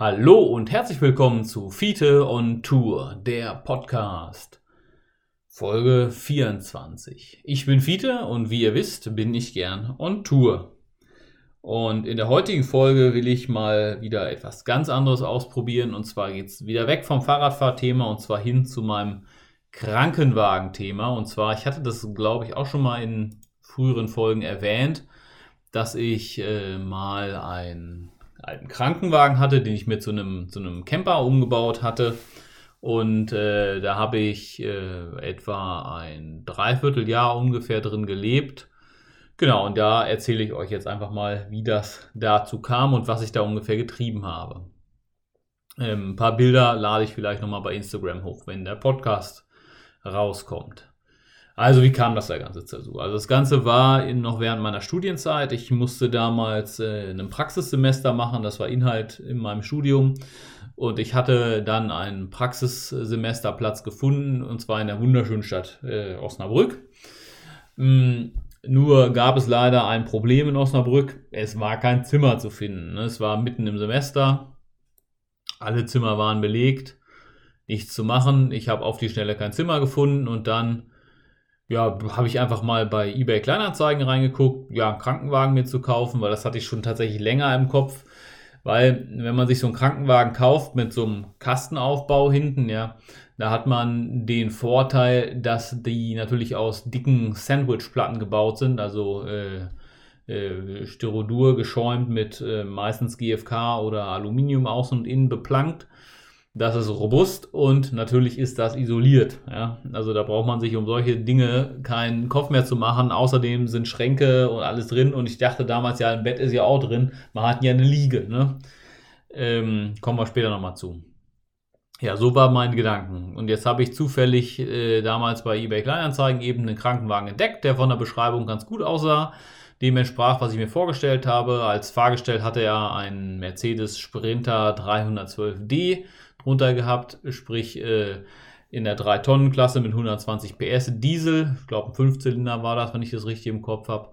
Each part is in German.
Hallo und herzlich willkommen zu Fiete on Tour, der Podcast. Folge 24. Ich bin Fiete und wie ihr wisst, bin ich gern on Tour. Und in der heutigen Folge will ich mal wieder etwas ganz anderes ausprobieren. Und zwar geht es wieder weg vom Fahrradfahrthema und zwar hin zu meinem Krankenwagen-Thema. Und zwar, ich hatte das, glaube ich, auch schon mal in früheren Folgen erwähnt, dass ich äh, mal ein alten Krankenwagen hatte, den ich mir zu einem, zu einem Camper umgebaut hatte. Und äh, da habe ich äh, etwa ein Dreivierteljahr ungefähr drin gelebt. Genau, und da erzähle ich euch jetzt einfach mal, wie das dazu kam und was ich da ungefähr getrieben habe. Ähm, ein paar Bilder lade ich vielleicht nochmal bei Instagram hoch, wenn der Podcast rauskommt. Also wie kam das da Ganze dazu? Also das Ganze war in, noch während meiner Studienzeit. Ich musste damals äh, ein Praxissemester machen, das war Inhalt in meinem Studium. Und ich hatte dann einen Praxissemesterplatz gefunden, und zwar in der wunderschönen Stadt äh, Osnabrück. Mm, nur gab es leider ein Problem in Osnabrück. Es war kein Zimmer zu finden. Es war mitten im Semester. Alle Zimmer waren belegt. Nichts zu machen. Ich habe auf die Schnelle kein Zimmer gefunden und dann ja, habe ich einfach mal bei eBay Kleinanzeigen reingeguckt, ja, einen Krankenwagen mir zu kaufen, weil das hatte ich schon tatsächlich länger im Kopf. Weil, wenn man sich so einen Krankenwagen kauft mit so einem Kastenaufbau hinten, ja, da hat man den Vorteil, dass die natürlich aus dicken Sandwichplatten gebaut sind, also äh, äh, Styrodur geschäumt mit äh, meistens GFK oder Aluminium außen und innen beplankt. Das ist robust und natürlich ist das isoliert. Ja? Also da braucht man sich um solche Dinge keinen Kopf mehr zu machen. Außerdem sind Schränke und alles drin und ich dachte damals, ja, ein Bett ist ja auch drin. Man hat ja eine Liege. Ne? Ähm, kommen wir später nochmal zu. Ja, so war mein Gedanken. Und jetzt habe ich zufällig äh, damals bei eBay Kleinanzeigen eben einen Krankenwagen entdeckt, der von der Beschreibung ganz gut aussah. Dem entsprach, was ich mir vorgestellt habe. Als Fahrgestell hatte er einen Mercedes Sprinter 312D drunter gehabt, sprich äh, in der 3-Tonnen-Klasse mit 120 PS Diesel. Ich glaube, ein Fünfzylinder war das, wenn ich das richtig im Kopf habe.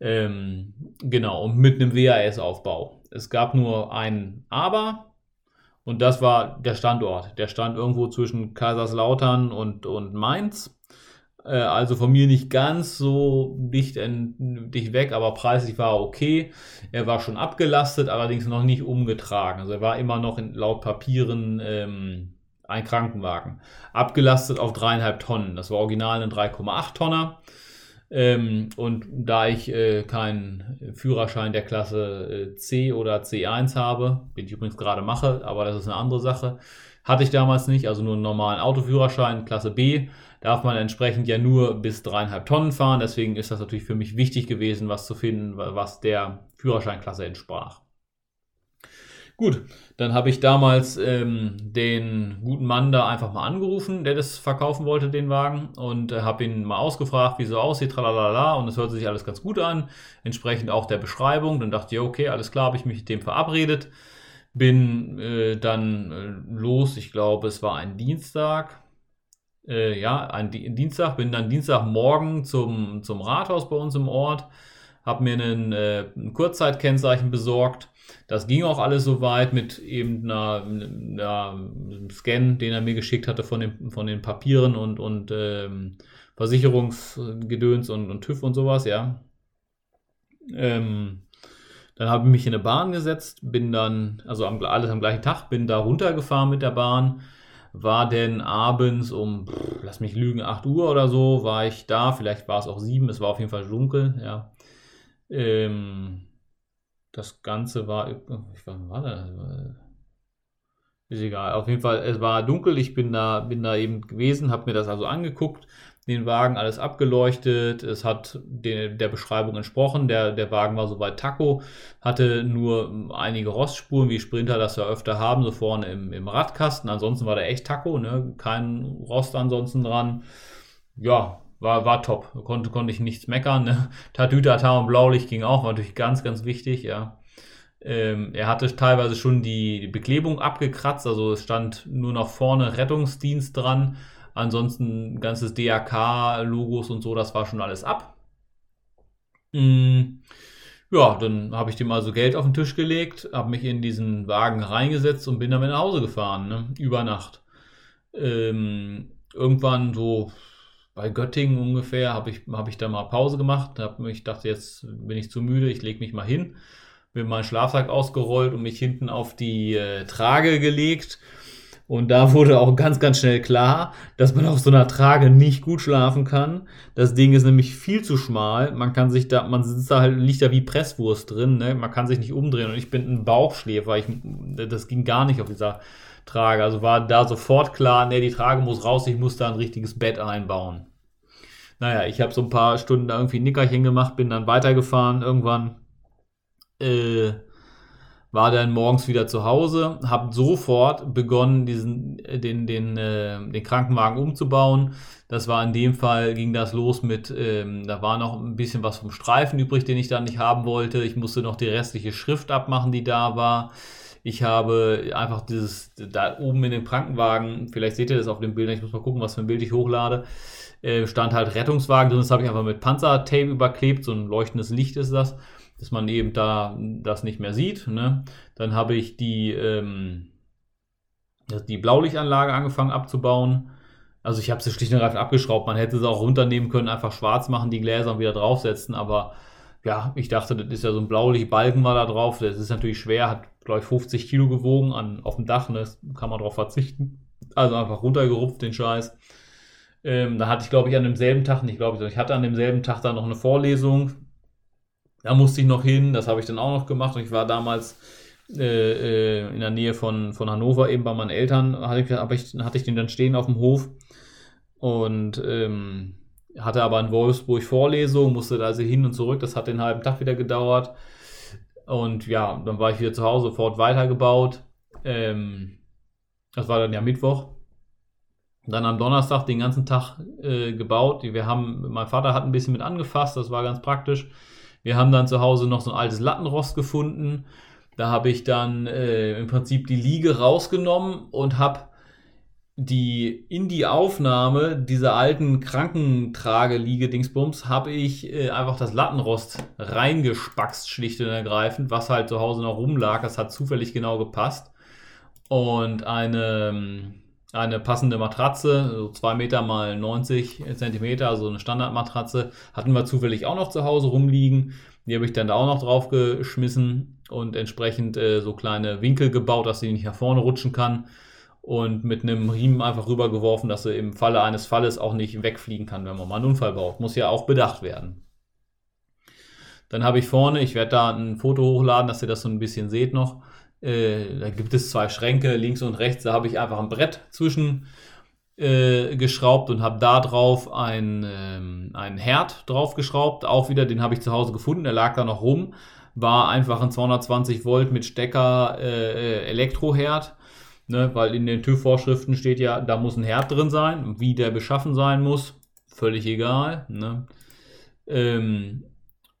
Ähm, genau, und mit einem WAS-Aufbau. Es gab nur ein Aber und das war der Standort. Der stand irgendwo zwischen Kaiserslautern und, und Mainz. Äh, also von mir nicht ganz so dicht, dicht weg, aber preislich war er okay. Er war schon abgelastet, allerdings noch nicht umgetragen. Also er war immer noch in, laut Papieren ähm, ein Krankenwagen. Abgelastet auf dreieinhalb Tonnen. Das war original ein 3,8 Tonner. Ähm, und da ich äh, keinen Führerschein der Klasse äh, C oder C1 habe, den ich übrigens gerade mache, aber das ist eine andere Sache, hatte ich damals nicht, also nur einen normalen Autoführerschein, Klasse B, darf man entsprechend ja nur bis dreieinhalb Tonnen fahren. Deswegen ist das natürlich für mich wichtig gewesen, was zu finden, was der Führerscheinklasse entsprach. Gut, dann habe ich damals ähm, den guten Mann da einfach mal angerufen, der das verkaufen wollte, den Wagen, und äh, habe ihn mal ausgefragt, wie so aussieht, tralalala, und es hörte sich alles ganz gut an, entsprechend auch der Beschreibung. Dann dachte ich, okay, alles klar, habe ich mich mit dem verabredet. Bin äh, dann äh, los, ich glaube, es war ein Dienstag, äh, ja, ein Dienstag, bin dann Dienstagmorgen zum, zum Rathaus bei uns im Ort, habe mir einen, äh, ein Kurzzeitkennzeichen besorgt. Das ging auch alles soweit mit eben einer, einer, einem Scan, den er mir geschickt hatte von den, von den Papieren und, und ähm, Versicherungsgedöns und, und TÜV und sowas, ja. Ähm, dann habe ich mich in eine Bahn gesetzt, bin dann, also am, alles am gleichen Tag, bin da runtergefahren mit der Bahn war denn abends um, pff, lass mich lügen, 8 Uhr oder so, war ich da. Vielleicht war es auch 7, es war auf jeden Fall dunkel, ja. Ähm, das Ganze war, ich war, war das? Ist egal. Auf jeden Fall, es war dunkel. Ich bin da, bin da eben gewesen, habe mir das also angeguckt den Wagen alles abgeleuchtet. Es hat den, der Beschreibung entsprochen. Der, der Wagen war soweit Taco, hatte nur einige Rostspuren, wie Sprinter das ja öfter haben, so vorne im, im Radkasten. Ansonsten war der echt Taco, ne? kein Rost ansonsten dran. Ja, war, war top. Konnte, konnte ich nichts meckern. Ne? Tatütata und Blaulicht ging auch, war natürlich ganz, ganz wichtig, ja. Ähm, er hatte teilweise schon die Beklebung abgekratzt, also es stand nur noch vorne Rettungsdienst dran. Ansonsten ganzes DAK-Logos und so, das war schon alles ab. Mhm. Ja, dann habe ich dem also Geld auf den Tisch gelegt, habe mich in diesen Wagen reingesetzt und bin damit nach Hause gefahren, ne? über Nacht. Ähm, irgendwann so bei Göttingen ungefähr habe ich, hab ich da mal Pause gemacht. Hab, ich dachte, jetzt bin ich zu müde, ich lege mich mal hin. Bin meinen Schlafsack ausgerollt und mich hinten auf die äh, Trage gelegt und da wurde auch ganz, ganz schnell klar, dass man auf so einer Trage nicht gut schlafen kann. Das Ding ist nämlich viel zu schmal. Man kann sich da, man sitzt da halt, liegt da wie Presswurst drin, ne? Man kann sich nicht umdrehen. Und ich bin ein Bauchschläfer. Ich, das ging gar nicht auf dieser Trage. Also war da sofort klar, ne, die Trage muss raus, ich muss da ein richtiges Bett einbauen. Naja, ich habe so ein paar Stunden da irgendwie ein Nickerchen gemacht, bin dann weitergefahren. Irgendwann äh, war dann morgens wieder zu Hause, habe sofort begonnen, diesen, äh, den, den, äh, den Krankenwagen umzubauen. Das war in dem Fall, ging das los mit, ähm, da war noch ein bisschen was vom Streifen übrig, den ich dann nicht haben wollte. Ich musste noch die restliche Schrift abmachen, die da war. Ich habe einfach dieses, da oben in dem Krankenwagen, vielleicht seht ihr das auf dem Bild, ich muss mal gucken, was für ein Bild ich hochlade, äh, stand halt Rettungswagen drin, das habe ich einfach mit Panzertape überklebt, so ein leuchtendes Licht ist das dass man eben da das nicht mehr sieht. Ne? Dann habe ich die, ähm, die Blaulichtanlage angefangen abzubauen. Also ich habe sie schlicht und ergreifend abgeschraubt. Man hätte sie auch runternehmen können, einfach schwarz machen, die Gläser und wieder draufsetzen. Aber ja, ich dachte, das ist ja so ein Blaulichtbalken war da drauf. Das ist natürlich schwer, hat glaube ich 50 Kilo gewogen an, auf dem Dach. Ne? Das kann man darauf verzichten. Also einfach runtergerupft den Scheiß. Ähm, da hatte ich glaube ich an demselben Tag, nicht glaube ich, ich hatte an demselben Tag dann noch eine Vorlesung da musste ich noch hin, das habe ich dann auch noch gemacht. Und ich war damals äh, äh, in der Nähe von, von Hannover, eben bei meinen Eltern, hatte ich, ich, hatte ich den dann stehen auf dem Hof und ähm, hatte aber in Wolfsburg Vorlesung, musste da also hin und zurück. Das hat den halben Tag wieder gedauert. Und ja, dann war ich wieder zu Hause, sofort weitergebaut. Ähm, das war dann ja Mittwoch. Dann am Donnerstag den ganzen Tag äh, gebaut. Wir haben, mein Vater hat ein bisschen mit angefasst, das war ganz praktisch. Wir haben dann zu Hause noch so ein altes Lattenrost gefunden. Da habe ich dann äh, im Prinzip die Liege rausgenommen und habe die in die Aufnahme dieser alten Krankentrage-Liege-Dingsbums habe ich äh, einfach das Lattenrost reingespackst, schlicht und ergreifend, was halt zu Hause noch rumlag. Das hat zufällig genau gepasst. Und eine ähm, eine passende Matratze, so 2 Meter mal 90 Zentimeter, also eine Standardmatratze, hatten wir zufällig auch noch zu Hause rumliegen. Die habe ich dann da auch noch drauf geschmissen und entsprechend äh, so kleine Winkel gebaut, dass sie nicht nach vorne rutschen kann. Und mit einem Riemen einfach rübergeworfen, dass sie im Falle eines Falles auch nicht wegfliegen kann, wenn man mal einen Unfall baut. Muss ja auch bedacht werden. Dann habe ich vorne, ich werde da ein Foto hochladen, dass ihr das so ein bisschen seht noch, äh, da gibt es zwei Schränke, links und rechts. Da habe ich einfach ein Brett zwischen äh, geschraubt und habe da drauf ein, ähm, einen Herd drauf geschraubt. Auch wieder, den habe ich zu Hause gefunden. Der lag da noch rum. War einfach ein 220 Volt mit Stecker äh, äh, Elektroherd. Ne, weil in den TÜV-Vorschriften steht ja, da muss ein Herd drin sein. Wie der beschaffen sein muss, völlig egal. Ne? Ähm,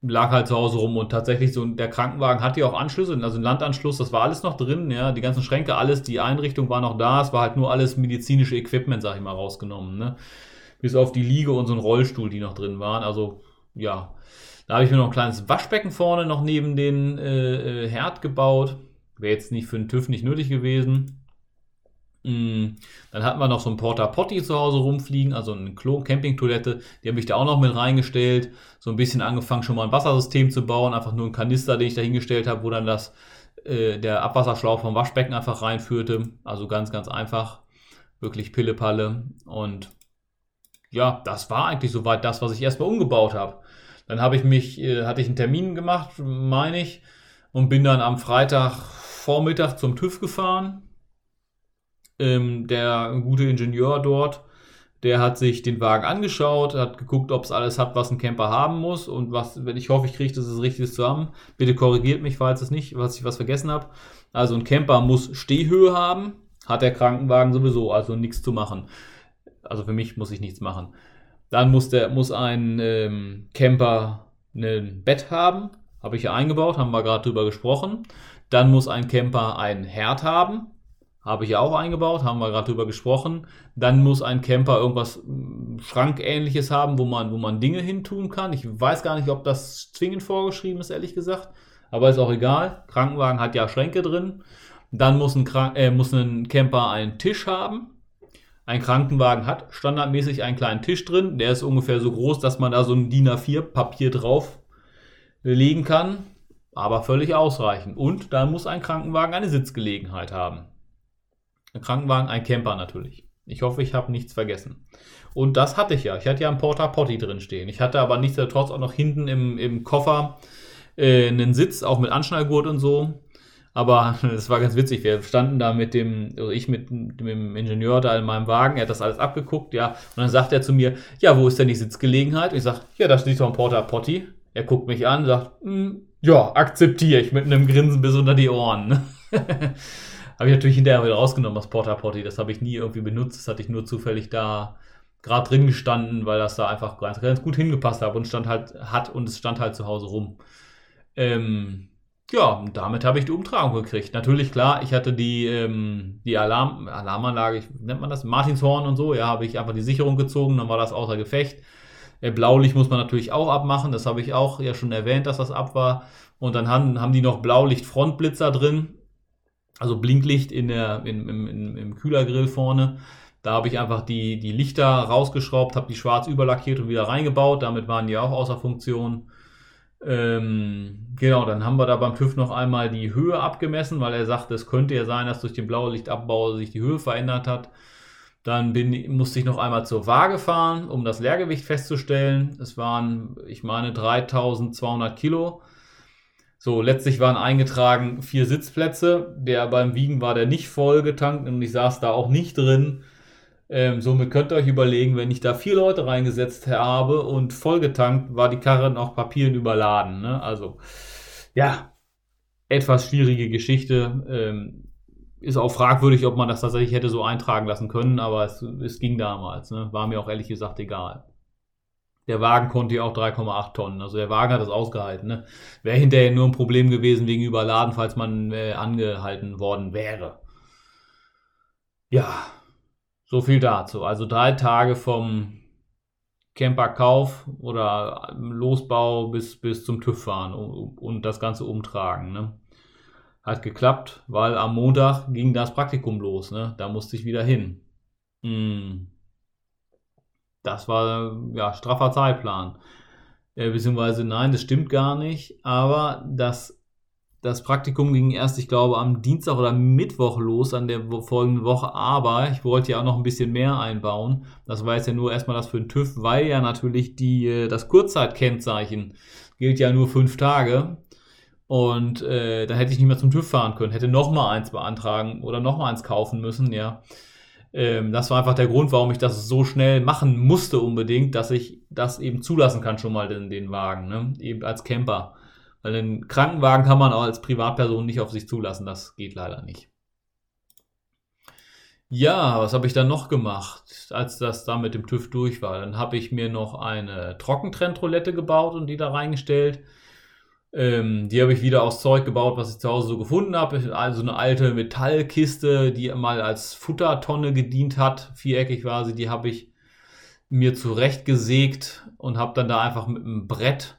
lag halt zu Hause rum und tatsächlich so der Krankenwagen hatte ja auch Anschlüsse, also ein Landanschluss, das war alles noch drin, ja, die ganzen Schränke, alles, die Einrichtung war noch da, es war halt nur alles medizinische Equipment, sag ich mal, rausgenommen, ne? Bis auf die Liege und so ein Rollstuhl, die noch drin waren, also ja. Da habe ich mir noch ein kleines Waschbecken vorne noch neben den äh, äh Herd gebaut. Wäre jetzt nicht für den TÜV nicht nötig gewesen. Mm, dann hatten wir noch so ein Porta Potty zu Hause rumfliegen, also eine Campingtoilette. Die habe ich da auch noch mit reingestellt. So ein bisschen angefangen, schon mal ein Wassersystem zu bauen. Einfach nur ein Kanister, den ich da hingestellt habe, wo dann das, äh, der Abwasserschlauch vom Waschbecken einfach reinführte. Also ganz, ganz einfach. Wirklich Pillepalle. Und ja, das war eigentlich soweit das, was ich erstmal umgebaut habe. Dann habe ich mich, äh, hatte ich einen Termin gemacht, meine ich, und bin dann am Freitag Vormittag zum TÜV gefahren ähm, der gute Ingenieur dort, der hat sich den Wagen angeschaut, hat geguckt, ob es alles hat, was ein Camper haben muss und was, wenn ich hoffe, ich kriege das richtig zusammen. Bitte korrigiert mich, falls es nicht, was ich was vergessen habe. Also ein Camper muss Stehhöhe haben, hat der Krankenwagen sowieso, also nichts zu machen. Also für mich muss ich nichts machen. Dann muss der muss ein ähm, Camper ein Bett haben, habe ich ja eingebaut, haben wir gerade drüber gesprochen. Dann muss ein Camper ein Herd haben, Habe ich ja auch eingebaut, haben wir gerade drüber gesprochen. Dann muss ein Camper irgendwas mm, Schrankähnliches haben, wo man, wo man Dinge hintun kann. Ich weiß gar nicht, ob das zwingend vorgeschrieben ist, ehrlich gesagt. Aber ist auch egal. Krankenwagen hat ja Schränke drin. Dann muss ein, Krank äh, muss ein Camper einen Tisch haben. Ein Krankenwagen hat standardmäßig einen kleinen Tisch drin. Der ist ungefähr so groß, dass man da so ein DIN A4-Papier drauf legen kann. Aber völlig ausreichend. Und da muss ein Krankenwagen eine Sitzgelegenheit haben. Ein Krankenwagen, ein Camper natürlich. Ich hoffe, ich habe nichts vergessen. Und das hatte ich ja. Ich hatte ja einen Porta Potty drin stehen. Ich hatte aber nichtsdestotrotz auch noch hinten im, im Koffer äh, einen Sitz, auch mit Anschnallgurt und so. Aber es war ganz witzig. Wir standen da mit dem, also ich mit, dem Ingenieur da in meinem Wagen. Er hat das alles abgeguckt, ja. Und dann sagt er zu mir, ja, wo ist denn die Sitzgelegenheit? Und ich sage, ja, da steht doch ein Porta Potty. Er guckt mich an, sagt, hm, ja, akzeptiere ich mit einem Grinsen bis unter die Ohren. habe ich natürlich hinterher wieder rausgenommen, das Porta Potty. Das habe ich nie irgendwie benutzt. Das hatte ich nur zufällig da gerade drin gestanden, weil das da einfach ganz, ganz gut hingepasst hat und stand halt hat und es stand halt zu Hause rum. Ähm, ja, damit habe ich die Umtragung gekriegt. Natürlich, klar, ich hatte die, ähm, die Alarm, Alarmanlage, ich, nennt man das, Martinshorn und so, ja, habe ich einfach die Sicherung gezogen, dann war das außer Gefecht. Äh, Blaulicht muss man natürlich auch abmachen, das habe ich auch ja schon erwähnt, dass das ab war. Und dann haben, haben die noch Blaulicht-Frontblitzer drin, also Blinklicht in der, in, im, im, im Kühlergrill vorne. Da habe ich einfach die, die Lichter rausgeschraubt, habe die schwarz überlackiert und wieder reingebaut. Damit waren die auch außer Funktion. Ähm, genau, dann haben wir da beim TÜV noch einmal die Höhe abgemessen, weil er sagt, es könnte ja sein, dass durch den Blaulichtabbau sich die Höhe verändert hat. Dann bin, musste ich noch einmal zur Waage fahren, um das Leergewicht festzustellen. Es waren, ich meine, 3200 Kilo. So, letztlich waren eingetragen vier Sitzplätze. Der beim Wiegen war der nicht voll getankt und ich saß da auch nicht drin. Ähm, somit könnt ihr euch überlegen, wenn ich da vier Leute reingesetzt habe und vollgetankt, war die Karre noch Papieren überladen. Ne? Also, ja, etwas schwierige Geschichte. Ähm, ist auch fragwürdig, ob man das tatsächlich hätte so eintragen lassen können, aber es, es ging damals. Ne? War mir auch ehrlich gesagt egal. Der Wagen konnte ja auch 3,8 Tonnen. Also der Wagen hat das ausgehalten. Ne? Wäre hinterher nur ein Problem gewesen wegen Überladen, falls man äh, angehalten worden wäre. Ja, so viel dazu. Also drei Tage vom Camperkauf oder Losbau bis, bis zum TÜV fahren und, und das Ganze umtragen. Ne? Hat geklappt, weil am Montag ging das Praktikum los. Ne? Da musste ich wieder hin. Hm. Das war ja straffer Zeitplan. Äh, beziehungsweise nein, das stimmt gar nicht. Aber das das Praktikum ging erst, ich glaube, am Dienstag oder Mittwoch los an der folgenden Woche, aber ich wollte ja auch noch ein bisschen mehr einbauen. Das war jetzt ja nur erstmal das für den TÜV, weil ja natürlich die, äh, das Kurzzeitkennzeichen gilt ja nur fünf Tage. Und äh, da hätte ich nicht mehr zum TÜV fahren können, hätte nochmal eins beantragen oder nochmal eins kaufen müssen, ja. Ähm, das war einfach der Grund, warum ich das so schnell machen musste unbedingt, dass ich das eben zulassen kann, schon mal den, den Wagen, ne? eben als Camper. Weil einen Krankenwagen kann man auch als Privatperson nicht auf sich zulassen. Das geht leider nicht. Ja, was habe ich dann noch gemacht, als das da mit dem TÜV durch war? Dann habe ich mir noch eine Trockentrenntoilette gebaut und die da reingestellt. Ähm, die habe ich wieder aus Zeug gebaut, was ich zu Hause so gefunden habe. Also eine alte Metallkiste, die mal als Futtertonne gedient hat. Viereckig sie. Die habe ich mir zurechtgesägt und habe dann da einfach mit einem Brett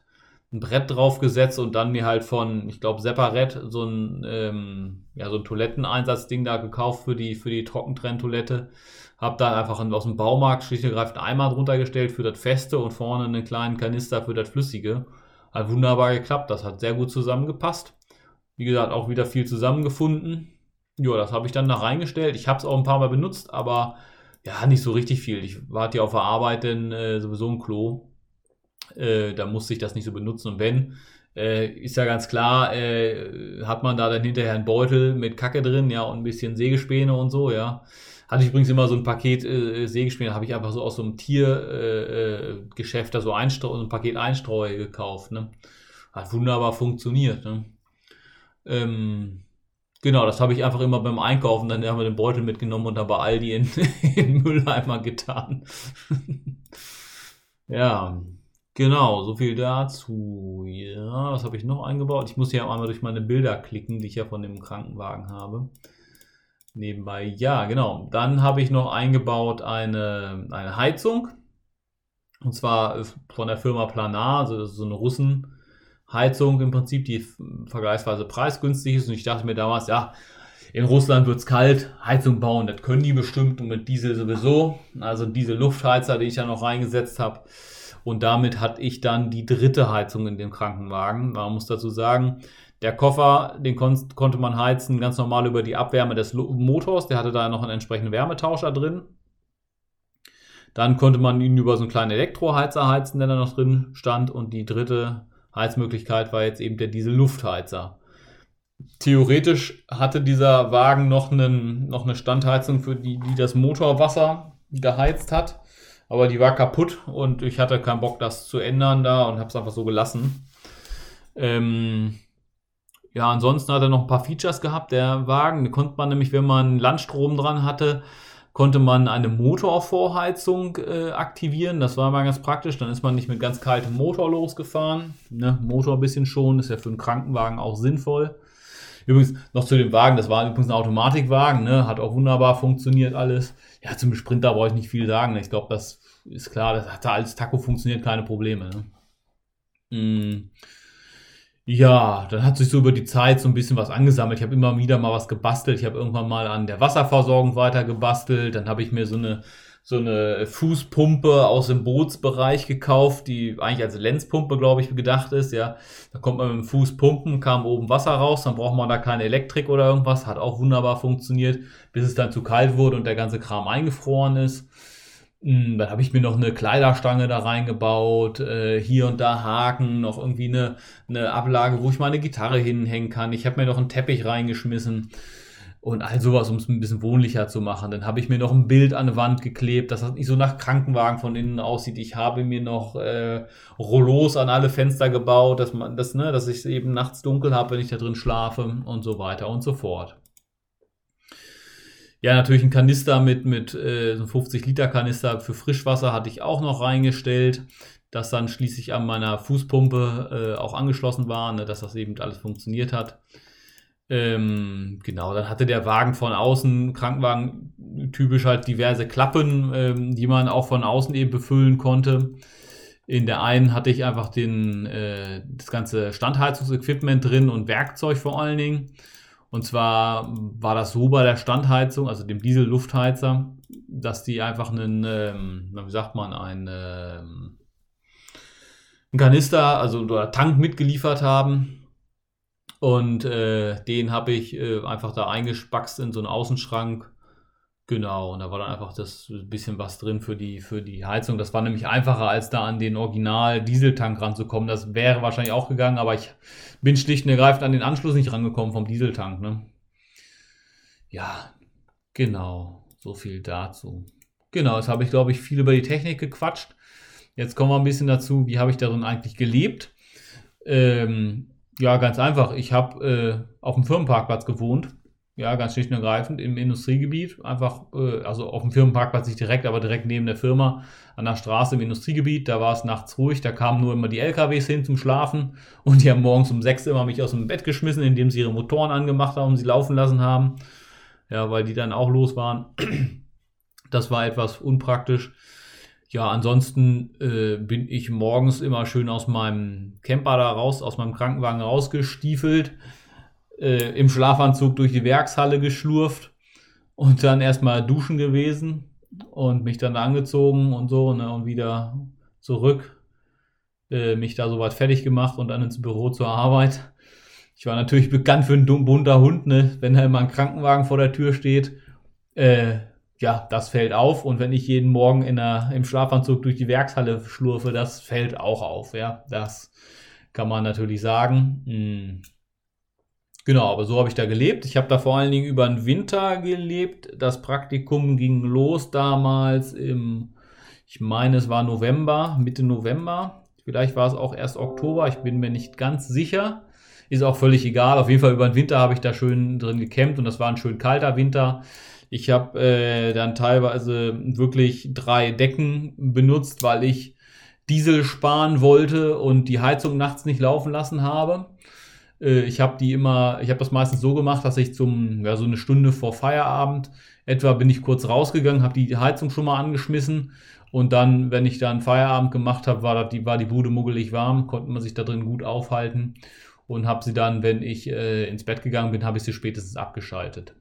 ein Brett draufgesetzt und dann mir halt von, ich glaube, Separat so ein, ähm, ja, so ein Toiletteneinsatzding da gekauft für die, für die Trockentrenntoilette. Hab dann einfach aus dem Baumarkt schlicht und ergreifend Eimer drunter gestellt für das Feste und vorne einen kleinen Kanister für das Flüssige. Hat wunderbar geklappt, das hat sehr gut zusammengepasst. Wie gesagt, auch wieder viel zusammengefunden. Ja, das habe ich dann da reingestellt. Ich habe es auch ein paar Mal benutzt, aber ja, nicht so richtig viel. Ich warte ja auf der Arbeit denn äh, sowieso ein Klo. Äh, da musste ich das nicht so benutzen. Und wenn, äh, ist ja ganz klar, äh, hat man da dann hinterher einen Beutel mit Kacke drin, ja, und ein bisschen Sägespäne und so, ja. Hatte ich übrigens immer so ein Paket äh, Sägespäne, habe ich einfach so aus so einem Tiergeschäft äh, äh, da so, so ein Paket Einstreu gekauft, ne. Hat wunderbar funktioniert, ne. Ähm, Genau, das habe ich einfach immer beim Einkaufen, dann haben wir den Beutel mitgenommen und dann bei Aldi in, in Mülleimer getan. ja, Genau, so viel dazu. Ja, was habe ich noch eingebaut? Ich muss hier einmal durch meine Bilder klicken, die ich ja von dem Krankenwagen habe. nebenbei. Ja, genau. Dann habe ich noch eingebaut eine, eine Heizung. Und zwar von der Firma Planar, also das ist so eine Russenheizung im Prinzip, die vergleichsweise preisgünstig ist. Und ich dachte mir damals, ja, in Russland wird es kalt, Heizung bauen, das können die bestimmt und mit Diesel sowieso. Also diese Luftheizer, die ich ja noch reingesetzt habe. Und damit hatte ich dann die dritte Heizung in dem Krankenwagen. Man muss dazu sagen, der Koffer, den kon konnte man heizen ganz normal über die Abwärme des Motors. Der hatte da noch einen entsprechenden Wärmetauscher drin. Dann konnte man ihn über so einen kleinen Elektroheizer heizen, der da noch drin stand. Und die dritte Heizmöglichkeit war jetzt eben der Diesel-Luftheizer. Theoretisch hatte dieser Wagen noch, einen, noch eine Standheizung, für die, die das Motorwasser geheizt hat. Aber die war kaputt und ich hatte keinen Bock, das zu ändern da und habe es einfach so gelassen. Ähm, ja, ansonsten hat er noch ein paar Features gehabt, der Wagen. Da konnte man nämlich, wenn man Landstrom dran hatte, konnte man eine Motorvorheizung äh, aktivieren. Das war mal ganz praktisch. Dann ist man nicht mit ganz kaltem Motor losgefahren. Ne? Motor ein bisschen schon, ist ja für einen Krankenwagen auch sinnvoll. Übrigens noch zu dem Wagen, das war übrigens ein Automatikwagen, ne? hat auch wunderbar funktioniert alles. Ja, zum Sprinter brauche ich nicht viel sagen. Ich glaube, das ist klar, das hat da als Taco funktioniert, keine Probleme. Ne? Mm. Ja, dann hat sich so über die Zeit so ein bisschen was angesammelt. Ich habe immer wieder mal was gebastelt. Ich habe irgendwann mal an der Wasserversorgung weiter gebastelt. Dann habe ich mir so eine so eine Fußpumpe aus dem Bootsbereich gekauft, die eigentlich als Lenzpumpe, glaube ich, gedacht ist. Ja, da kommt man mit dem Fuß pumpen, kam oben Wasser raus, dann braucht man da keine Elektrik oder irgendwas. Hat auch wunderbar funktioniert, bis es dann zu kalt wurde und der ganze Kram eingefroren ist. Hm, dann habe ich mir noch eine Kleiderstange da reingebaut, äh, hier und da Haken, noch irgendwie eine, eine Ablage, wo ich meine Gitarre hinhängen kann. Ich habe mir noch einen Teppich reingeschmissen und all sowas, um es ein bisschen wohnlicher zu machen. Dann habe ich mir noch ein Bild an die Wand geklebt, dass das nicht so nach Krankenwagen von innen aussieht. Ich habe mir noch äh, Rollos an alle Fenster gebaut, dass man das, ne, dass ich eben nachts dunkel habe, wenn ich da drin schlafe und so weiter und so fort. Ja, natürlich ein Kanister mit, mit äh, so 50 Liter Kanister für Frischwasser hatte ich auch noch reingestellt, das dann schließlich an meiner Fußpumpe äh, auch angeschlossen war, ne, dass das eben alles funktioniert hat. Ähm, genau, dann hatte der Wagen von außen, Krankenwagen, typisch halt diverse Klappen, ähm, die man auch von außen eben befüllen konnte. In der einen hatte ich einfach den, äh, das ganze Standheizungsequipment drin und Werkzeug vor allen Dingen. Und zwar war das so bei der Standheizung, also dem Diesel-Luftheizer, dass die einfach einen, ähm, wie sagt man, einen, ähm, einen Kanister, also oder Tank mitgeliefert haben und äh, den habe ich äh, einfach da eingespackst in so einen Außenschrank. Genau, und da war dann einfach das bisschen was drin für die, für die Heizung. Das war nämlich einfacher, als da an den Original-Dieseltank ranzukommen. Das wäre wahrscheinlich auch gegangen, aber ich bin schlicht und ergreifend an den Anschluss nicht rangekommen vom Dieseltank. Ne? Ja, genau, so viel dazu. Genau, jetzt habe ich, glaube ich, viel über die Technik gequatscht. Jetzt kommen wir ein bisschen dazu, wie habe ich darin eigentlich gelebt. Ähm, ja, ganz einfach. Ich habe äh, auf dem Firmenparkplatz gewohnt. Ja, ganz schlicht und ergreifend im Industriegebiet. Einfach, äh, also auf dem Firmenparkplatz nicht direkt, aber direkt neben der Firma an der Straße im Industriegebiet. Da war es nachts ruhig. Da kamen nur immer die LKWs hin zum Schlafen. Und die haben morgens um sechs immer mich aus dem Bett geschmissen, indem sie ihre Motoren angemacht haben und sie laufen lassen haben. Ja, weil die dann auch los waren. Das war etwas unpraktisch. Ja, ansonsten äh, bin ich morgens immer schön aus meinem Camper da raus, aus meinem Krankenwagen rausgestiefelt, äh, im Schlafanzug durch die Werkshalle geschlurft und dann erstmal duschen gewesen und mich dann angezogen und so ne, und wieder zurück, äh, mich da soweit fertig gemacht und dann ins Büro zur Arbeit. Ich war natürlich bekannt für einen bunter Hund, ne? wenn da immer ein Krankenwagen vor der Tür steht. Äh, ja, das fällt auf. Und wenn ich jeden Morgen in der, im Schlafanzug durch die Werkshalle schlurfe, das fällt auch auf. Ja, das kann man natürlich sagen. Hm. Genau, aber so habe ich da gelebt. Ich habe da vor allen Dingen über den Winter gelebt. Das Praktikum ging los damals im, ich meine, es war November, Mitte November. Vielleicht war es auch erst Oktober, ich bin mir nicht ganz sicher. Ist auch völlig egal. Auf jeden Fall über den Winter habe ich da schön drin gecampt und das war ein schön kalter Winter. Ich habe äh, dann teilweise wirklich drei Decken benutzt, weil ich Diesel sparen wollte und die Heizung nachts nicht laufen lassen habe. Äh, ich habe die immer, ich habe das meistens so gemacht, dass ich zum, ja, so eine Stunde vor Feierabend etwa bin ich kurz rausgegangen, habe die Heizung schon mal angeschmissen und dann, wenn ich dann Feierabend gemacht habe, war, die, war die Bude muggelig warm, konnte man sich da drin gut aufhalten und habe sie dann, wenn ich äh, ins Bett gegangen bin, habe ich sie spätestens abgeschaltet.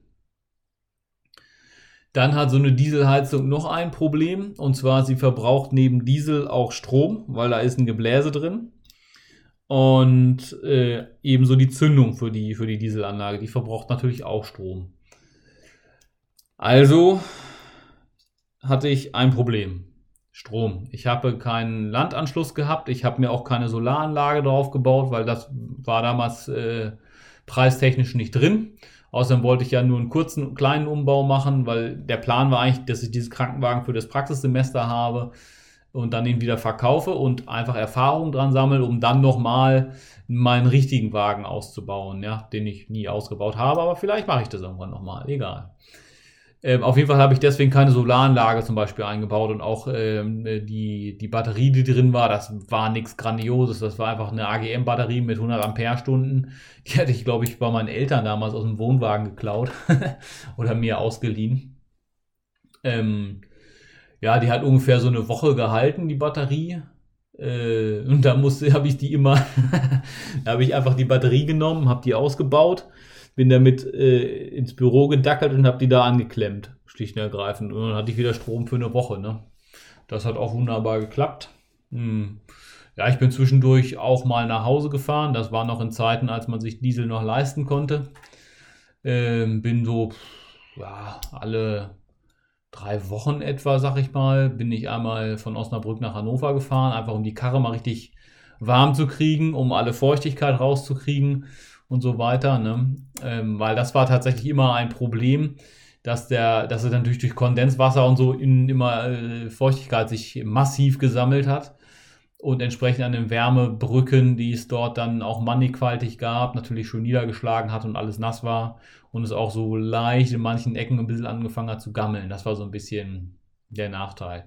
Dann hat so eine Dieselheizung noch ein Problem und zwar sie verbraucht neben Diesel auch Strom, weil da ist ein Gebläse drin. Und äh, ebenso die Zündung für die, für die Dieselanlage, die verbraucht natürlich auch Strom. Also hatte ich ein Problem. Strom. Ich habe keinen Landanschluss gehabt. Ich habe mir auch keine Solaranlage drauf gebaut, weil das war damals äh, preistechnisch nicht drin. Außerdem wollte ich ja nur einen kurzen, kleinen Umbau machen, weil der Plan war eigentlich, dass ich diesen Krankenwagen für das Praxissemester habe und dann ihn wieder verkaufe und einfach Erfahrung dran sammle, um dann nochmal meinen richtigen Wagen auszubauen, ja, den ich nie ausgebaut habe, aber vielleicht mache ich das irgendwann nochmal, egal. Ähm, auf jeden Fall habe ich deswegen keine Solaranlage zum Beispiel eingebaut und auch ähm, die, die Batterie, die drin war, das war nichts Grandioses. Das war einfach eine AGM-Batterie mit 100 Ampere-Stunden. Die hatte ich, glaube ich, bei meinen Eltern damals aus dem Wohnwagen geklaut oder mir ausgeliehen. Ähm, ja, die hat ungefähr so eine Woche gehalten, die Batterie. Äh, und da musste, habe ich die immer, da habe ich einfach die Batterie genommen, habe die ausgebaut bin damit äh, ins Büro gedackelt und habe die da angeklemmt, schlicht und ergreifend. Und dann hatte ich wieder Strom für eine Woche. Ne? Das hat auch wunderbar geklappt. Hm. Ja, ich bin zwischendurch auch mal nach Hause gefahren. Das war noch in Zeiten, als man sich Diesel noch leisten konnte. Ähm, bin so, ja, alle drei Wochen etwa, sag ich mal, bin ich einmal von Osnabrück nach Hannover gefahren, einfach um die Karre mal richtig warm zu kriegen, um alle Feuchtigkeit rauszukriegen und so weiter, ne? Ähm, weil das war tatsächlich immer ein Problem, dass der, dass er dann durch, durch Kondenswasser und so in immer äh, Feuchtigkeit sich massiv gesammelt hat und entsprechend an den Wärmebrücken, die es dort dann auch mannigfaltig gab, natürlich schon niedergeschlagen hat und alles nass war und es auch so leicht in manchen Ecken ein bisschen angefangen hat zu gammeln. Das war so ein bisschen der Nachteil.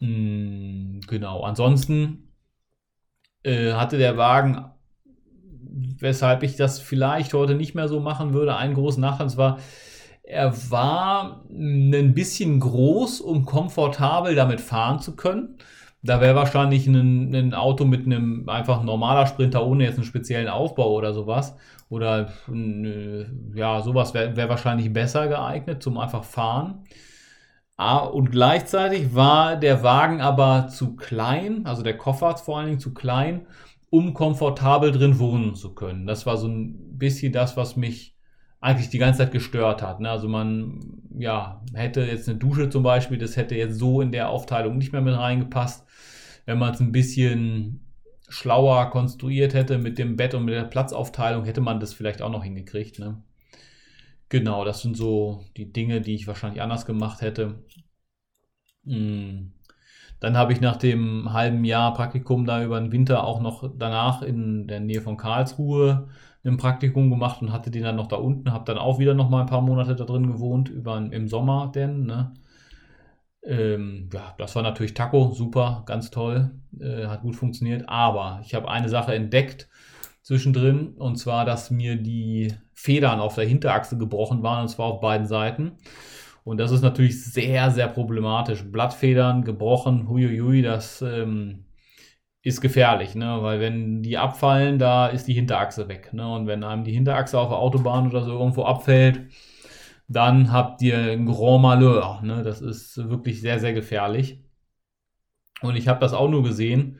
Mhm, genau. Ansonsten äh, hatte der Wagen weshalb ich das vielleicht heute nicht mehr so machen würde. Einen großen Nachteil war, er war ein bisschen groß, um komfortabel damit fahren zu können. Da wäre wahrscheinlich ein, ein, Auto mit einem einfach normaler Sprinter ohne jetzt einen speziellen Aufbau oder sowas. Oder ja, sowas wäre wär wahrscheinlich besser geeignet zum einfach fahren. Und gleichzeitig war der Wagen aber zu klein, also der Koffer vor allen Dingen zu klein, um komfortabel drin wohnen zu können. Das war so ein bisschen das, was mich eigentlich die ganze Zeit gestört hat. Ne? Also man, ja, hätte jetzt eine Dusche zum Beispiel, das hätte jetzt so in der Aufteilung nicht mehr mit reingepasst. Wenn man es ein bisschen schlauer konstruiert hätte mit dem Bett und mit der Platzaufteilung, hätte man das vielleicht auch noch hingekriegt. Ne? Genau, das sind so die Dinge, die ich wahrscheinlich anders gemacht hätte. Hm. Dann habe ich nach dem halben Jahr Praktikum da über den Winter auch noch danach in der Nähe von Karlsruhe ein Praktikum gemacht und hatte den dann noch da unten, habe dann auch wieder noch mal ein paar Monate da drin gewohnt, über, im Sommer denn, ne? Ähm, ja, das war natürlich Taco, super, ganz toll, äh, hat gut funktioniert, aber ich habe eine Sache entdeckt zwischendrin und zwar, dass mir die Federn auf der Hinterachse gebrochen waren und zwar auf beiden Seiten. Und das ist natürlich sehr, sehr problematisch. Blattfedern gebrochen, huiuiui, das ähm, ist gefährlich, ne? weil wenn die abfallen, da ist die Hinterachse weg. Ne? Und wenn einem die Hinterachse auf der Autobahn oder so irgendwo abfällt, dann habt ihr ein Grand Malheur. Ne? Das ist wirklich sehr, sehr gefährlich. Und ich habe das auch nur gesehen,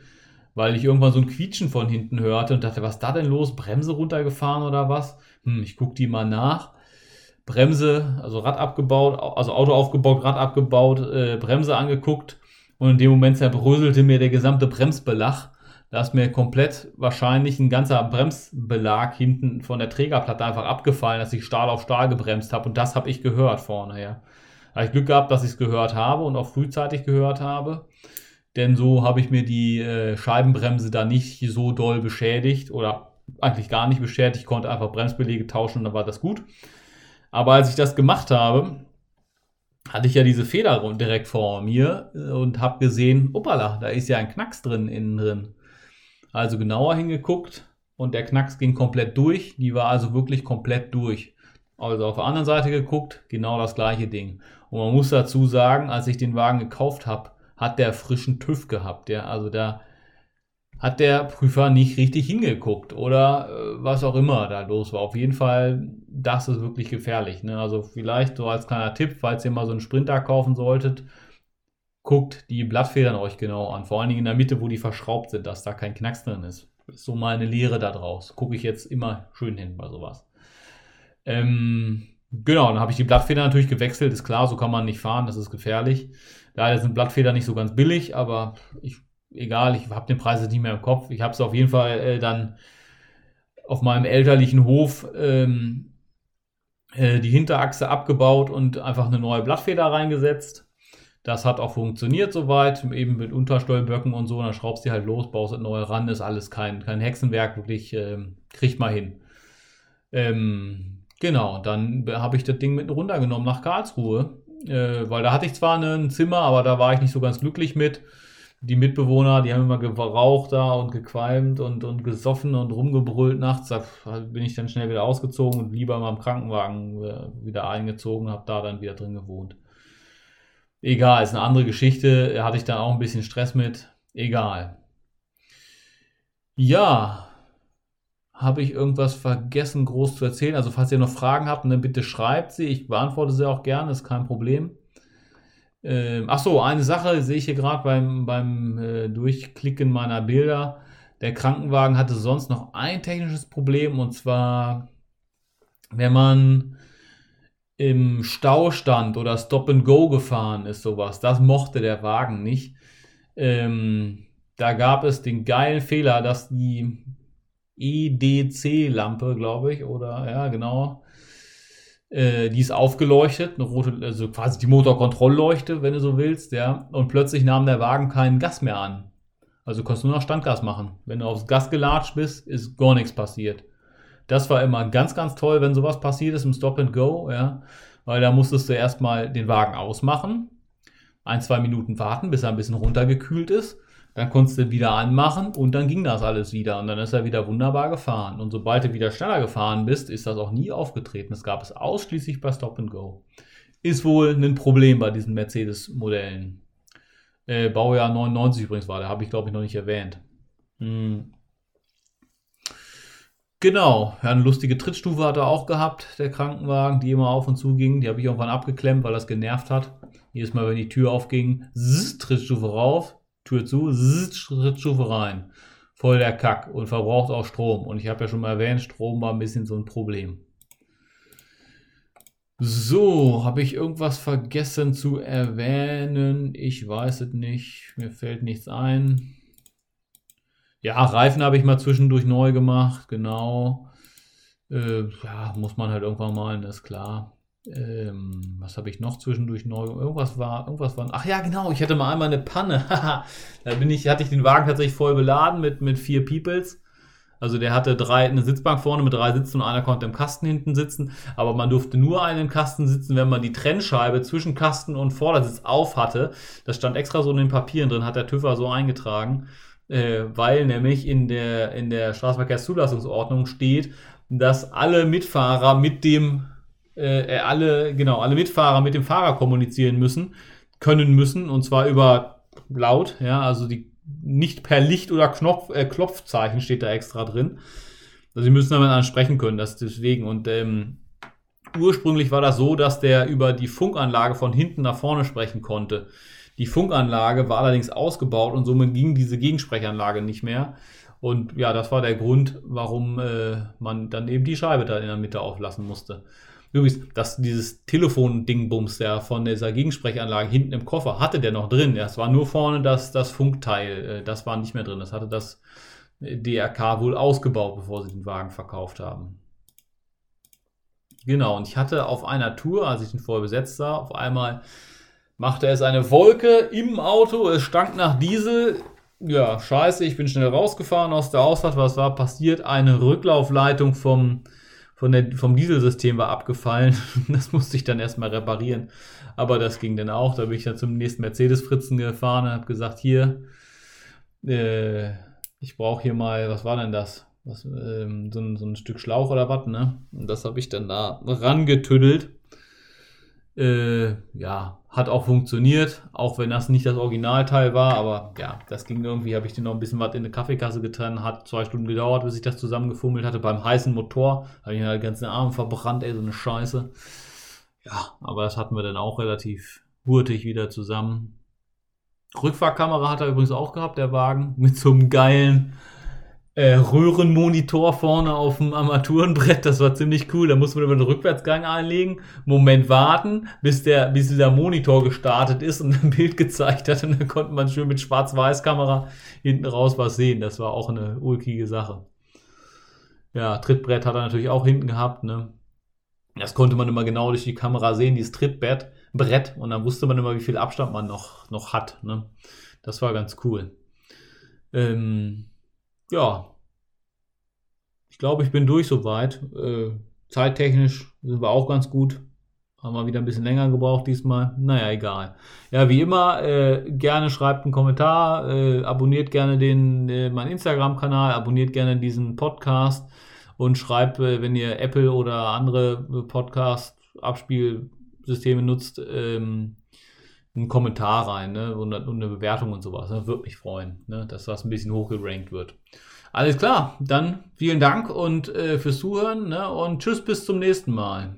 weil ich irgendwann so ein Quietschen von hinten hörte und dachte, was ist da denn los? Bremse runtergefahren oder was? Hm, ich gucke die mal nach. Bremse, also Rad abgebaut, also Auto aufgebaut, Rad abgebaut, äh, Bremse angeguckt und in dem Moment zerbröselte mir der gesamte Bremsbelag. Da ist mir komplett wahrscheinlich ein ganzer Bremsbelag hinten von der Trägerplatte einfach abgefallen, dass ich Stahl auf Stahl gebremst habe und das habe ich gehört vorne, ja. Da habe ich Glück gehabt, dass ich es gehört habe und auch frühzeitig gehört habe. Denn so habe ich mir die äh, Scheibenbremse da nicht so doll beschädigt oder eigentlich gar nicht beschädigt. Ich konnte einfach Bremsbelege tauschen und dann war das gut. Aber als ich das gemacht habe, hatte ich ja diese Feder direkt vor mir äh, und habe gesehen, opala, da ist ja ein Knacks drin, innen drin. Also genauer hingeguckt und der Knacks ging komplett durch. Die war also wirklich komplett durch. Also auf der anderen Seite geguckt, genau das gleiche Ding. Und man muss dazu sagen, als ich den Wagen gekauft habe, hat der frischen TÜV gehabt. Ja? Also da hat der Prüfer nicht richtig hingeguckt oder äh, was auch immer da los war. Auf jeden Fall, das ist wirklich gefährlich. Ne? Also vielleicht so als kleiner Tipp, falls ihr mal so einen Sprinter kaufen solltet, guckt die Blattfedern euch genau an. Vor allen Dingen in der Mitte, wo die verschraubt sind, dass da kein Knacks drin ist ist so meine Lehre da draus. Gucke ich jetzt immer schön hin bei sowas. Ähm, genau, dann habe ich die Blattfeder natürlich gewechselt. Ist klar, so kann man nicht fahren, das ist gefährlich. Leider sind Blattfeder nicht so ganz billig, aber ich, egal, ich habe den Preis nicht mehr im Kopf. Ich habe es auf jeden Fall äh, dann auf meinem elterlichen Hof ähm, äh, die Hinterachse abgebaut und einfach eine neue Blattfeder reingesetzt. Das hat auch funktioniert soweit, eben mit Untersteuerböcken und so. dann schraubst du halt los, baust das neu ran, ist alles kein, kein Hexenwerk, wirklich, ähm, kriegt mal hin. Ähm, genau, dann habe ich das Ding mit runtergenommen nach Karlsruhe, äh, weil da hatte ich zwar ein Zimmer, aber da war ich nicht so ganz glücklich mit. Die Mitbewohner, die haben immer geraucht da und gequalmt und, und gesoffen und rumgebrüllt nachts. Da bin ich dann schnell wieder ausgezogen und lieber mal im Krankenwagen äh, wieder eingezogen, habe da dann wieder drin gewohnt. Egal, ist eine andere Geschichte. Hatte ich da auch ein bisschen Stress mit. Egal. Ja, habe ich irgendwas vergessen, groß zu erzählen? Also, falls ihr noch Fragen habt, dann bitte schreibt sie. Ich beantworte sie auch gerne, ist kein Problem. Ähm, ach so, eine Sache sehe ich hier gerade beim, beim äh, Durchklicken meiner Bilder. Der Krankenwagen hatte sonst noch ein technisches Problem und zwar, wenn man im Stau stand oder Stop and Go gefahren ist, sowas. Das mochte der Wagen nicht. Ähm, da gab es den geilen Fehler, dass die EDC-Lampe, glaube ich, oder ja, genau, äh, die ist aufgeleuchtet, eine rote, also quasi die Motorkontrollleuchte, wenn du so willst, ja, und plötzlich nahm der Wagen keinen Gas mehr an. Also konntest du nur noch Standgas machen. Wenn du aufs Gas gelatscht bist, ist gar nichts passiert. Das war immer ganz, ganz toll, wenn sowas passiert ist im Stop and Go, ja. Weil da musstest du erstmal den Wagen ausmachen, ein, zwei Minuten warten, bis er ein bisschen runtergekühlt ist. Dann konntest du wieder anmachen und dann ging das alles wieder. Und dann ist er wieder wunderbar gefahren. Und sobald du wieder schneller gefahren bist, ist das auch nie aufgetreten. Das gab es ausschließlich bei Stop and Go. Ist wohl ein Problem bei diesen Mercedes-Modellen. Äh, Baujahr 99 übrigens war der, habe ich glaube ich noch nicht erwähnt. Hm. Genau, ja, eine lustige Trittstufe hat er auch gehabt, der Krankenwagen, die immer auf und zu ging. Die habe ich irgendwann abgeklemmt, weil das genervt hat. Jedes Mal, wenn die Tür aufging, zzz, Trittstufe rauf, Tür zu, zzz, Trittstufe rein. Voll der Kack und verbraucht auch Strom. Und ich habe ja schon mal erwähnt, Strom war ein bisschen so ein Problem. So, habe ich irgendwas vergessen zu erwähnen? Ich weiß es nicht. Mir fällt nichts ein. Ja, Reifen habe ich mal zwischendurch neu gemacht, genau. Äh, ja, muss man halt irgendwann mal, das ist klar. Ähm, was habe ich noch zwischendurch neu? Irgendwas war, irgendwas war. Ach ja, genau, ich hatte mal einmal eine Panne. da bin ich, hatte ich den Wagen tatsächlich voll beladen mit, mit vier Peoples. Also der hatte drei, eine Sitzbank vorne mit drei Sitzen und einer konnte im Kasten hinten sitzen. Aber man durfte nur einen Kasten sitzen, wenn man die Trennscheibe zwischen Kasten und Vordersitz auf hatte. Das stand extra so in den Papieren drin, hat der TÜVer so eingetragen äh, weil nämlich in der, in der Straßenverkehrszulassungsordnung steht, dass alle Mitfahrer mit dem, äh, alle, genau, alle Mitfahrer mit dem Fahrer kommunizieren müssen, können müssen, und zwar über laut, ja, also die nicht per Licht oder Knopf, äh, Klopfzeichen steht da extra drin. Also sie müssen damit ansprechen können, das deswegen. Und ähm, ursprünglich war das so, dass der über die Funkanlage von hinten nach vorne sprechen konnte. Die Funkanlage war allerdings ausgebaut und somit ging diese Gegensprechanlage nicht mehr. Und ja, das war der Grund, warum äh, man dann eben die Scheibe da in der Mitte auflassen musste. Übrigens, dass dieses Telefon-Dingbums, der von dieser Gegensprechanlage hinten im Koffer, hatte der noch drin. Es war nur vorne das, das Funkteil, äh, das war nicht mehr drin. Das hatte das DRK wohl ausgebaut, bevor sie den Wagen verkauft haben. Genau, und ich hatte auf einer Tour, als ich den voll besetzt sah, auf einmal machte es eine Wolke im Auto, es stank nach Diesel. Ja, scheiße, ich bin schnell rausgefahren aus der Ausfahrt. Was war passiert? Eine Rücklaufleitung vom, von der, vom Dieselsystem war abgefallen. Das musste ich dann erstmal reparieren. Aber das ging dann auch. Da bin ich dann zum nächsten Mercedes-Fritzen gefahren und habe gesagt, hier, äh, ich brauche hier mal, was war denn das? was, ähm, so, ein, so ein Stück Schlauch oder was, ne? Und das habe ich dann da rangetüddelt. Äh, ja, hat auch funktioniert, auch wenn das nicht das Originalteil war, aber ja, das ging irgendwie, habe ich den noch ein bisschen was in eine Kaffeekasse getan, hat zwei Stunden gedauert, bis ich das zusammengefummelt hatte. Beim heißen Motor habe ich halt ganzen Arm verbrannt, ey, so eine Scheiße. Ja, aber das hatten wir dann auch relativ hurtig wieder zusammen. Rückfahrkamera hat er übrigens auch gehabt, der Wagen, mit so einem geilen äh, Röhrenmonitor vorne auf dem Armaturenbrett. Das war ziemlich cool. Da musste man über den Rückwärtsgang einlegen, Moment warten, bis, der, bis dieser Monitor gestartet ist und ein Bild gezeigt hat. Und dann konnte man schön mit Schwarz-Weiß-Kamera hinten raus was sehen. Das war auch eine ulkige Sache. Ja, Trittbrett hat er natürlich auch hinten gehabt. Ne? Das konnte man immer genau durch die Kamera sehen, dieses Trittbrett. Brett, und dann wusste man immer, wie viel Abstand man noch, noch hat. Ne? Das war ganz cool. Ähm, ja, glaube, ich bin durch soweit. Äh, zeittechnisch sind wir auch ganz gut. Haben wir wieder ein bisschen länger gebraucht diesmal. Naja, egal. Ja, wie immer, äh, gerne schreibt einen Kommentar, äh, abonniert gerne den, äh, meinen Instagram-Kanal, abonniert gerne diesen Podcast und schreibt, äh, wenn ihr Apple oder andere äh, Podcast-Abspielsysteme nutzt, ähm, einen Kommentar rein ne? und, und, eine Bewertung und sowas. Ne? Würde mich freuen, ne? dass das ein bisschen hochgerankt wird. Alles klar, dann vielen Dank und äh, fürs Zuhören ne? und tschüss bis zum nächsten Mal.